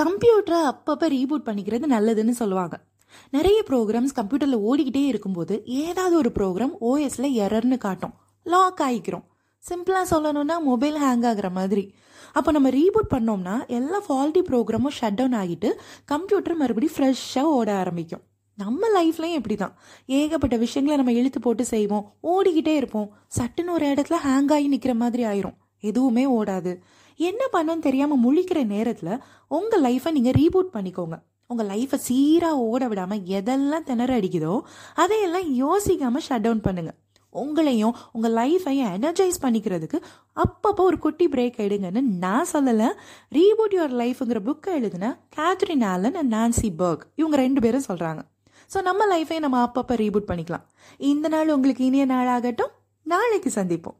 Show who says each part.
Speaker 1: கம்ப்யூட்டரை அப்பப்போ ரீபூட் பண்ணிக்கிறது நல்லதுன்னு சொல்லுவாங்க. நிறைய ப்ரோக்ராம்ஸ் கம்ப்யூட்டரில் ஓடிக்கிட்டே இருக்கும்போது ஏதாவது ஒரு ப்ரோக்ராம் ஓஎஸில் எரர்னு காட்டும். லாக் ஆகிக்கிறோம் சிம்பிளாக சொல்லணும்னா மொபைல் ஹேங் ஆகிற மாதிரி. அப்போ நம்ம ரீபூட் பண்ணோம்னா எல்லா ஃபால்ட்டி ப்ரோக்ராமும் ஷட் டவுன் ஆகிட்டு கம்ப்யூட்டர் மறுபடியும் ஃப்ரெஷ்ஷாக ஓட ஆரம்பிக்கும். நம்ம லைஃப்லையும் இப்படி தான் ஏகப்பட்ட விஷயங்களை நம்ம இழுத்து போட்டு செய்வோம். ஓடிக்கிட்டே இருப்போம். சட்டுன்னு ஒரு இடத்துல ஹேங் ஆகி நிற்கிற மாதிரி ஆயிரும். எதுவுமே ஓடாது. என்ன பண்ணணும்னு தெரியாமல் முழிக்கிற நேரத்தில் உங்கள் லைஃப்பை நீங்கள் ரீபூட் பண்ணிக்கோங்க. உங்கள் லைஃப்பை சீராக ஓட விடாமல் எதெல்லாம் திணற அடிக்குதோ அதையெல்லாம் யோசிக்காமல் ஷட் டவுன் பண்ணுங்கள் உங்களையும் உங்கள் லைஃப்பையும் எனர்ஜைஸ் பண்ணிக்கிறதுக்கு அப்பப்போ ஒரு குட்டி பிரேக் எடுங்கன்னு நான் சொல்லலை. ரீபூட் யுவர் லைஃப்ங்கிற புக்கை எழுதுன Catherine Allen and Nancy Burke இவங்க ரெண்டு பேரும் சொல்கிறாங்க ஸோ நம்ம லைஃபை நம்ம அப்பப்போ ரீபூட் பண்ணிக்கலாம். இந்த நாள் உங்களுக்கு இனிய நாளாகட்டும். நாளைக்கு சந்திப்போம்.